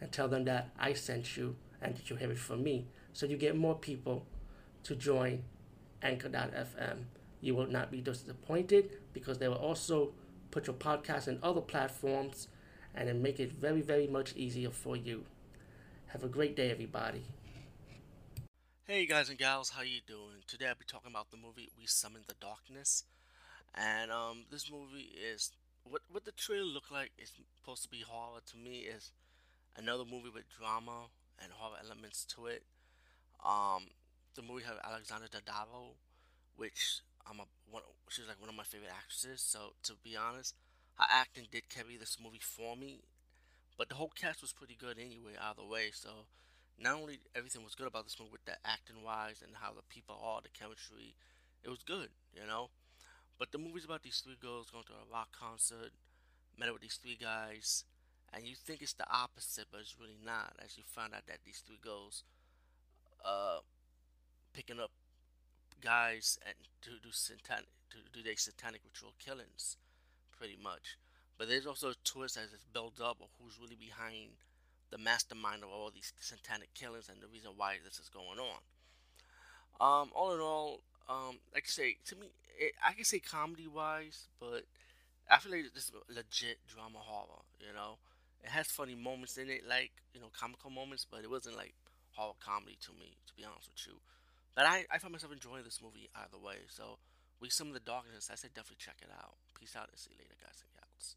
and tell them that I sent you and that you have it from me. So you get more people to join Anchor.fm. You will not be disappointed because they will also put your podcast in other platforms and then make it very, very much easier for you. Have a great day, everybody. Hey guys and gals, how you doing? Today I'll be talking about the movie We Summon the Darkness. And um this movie is what what the trailer look like is supposed to be horror to me is another movie with drama and horror elements to it. Um, the movie have Alexandra Daddario, which I'm a one. She's like one of my favorite actresses. So to be honest, her acting did carry this movie for me. But the whole cast was pretty good anyway, either way. So not only everything was good about this movie with the acting wise and how the people are, the chemistry, it was good, you know. But the movie's about these three girls going to a rock concert, met up with these three guys, and you think it's the opposite, but it's really not. As you find out that these three girls, uh, picking up guys and to do satanic, to do their satanic ritual killings, pretty much. But there's also a twist as it's built up of who's really behind the mastermind of all these satanic killings and the reason why this is going on. Um, all in all, um, like I say, to me, it, I can say comedy wise, but I feel like this is legit drama horror. You know, it has funny moments in it, like you know, comical moments, but it wasn't like horror comedy to me, to be honest with you. But I, I found myself enjoying this movie either way. So, we Summon the Darkness. I said definitely check it out. Peace out and see you later, guys and gals.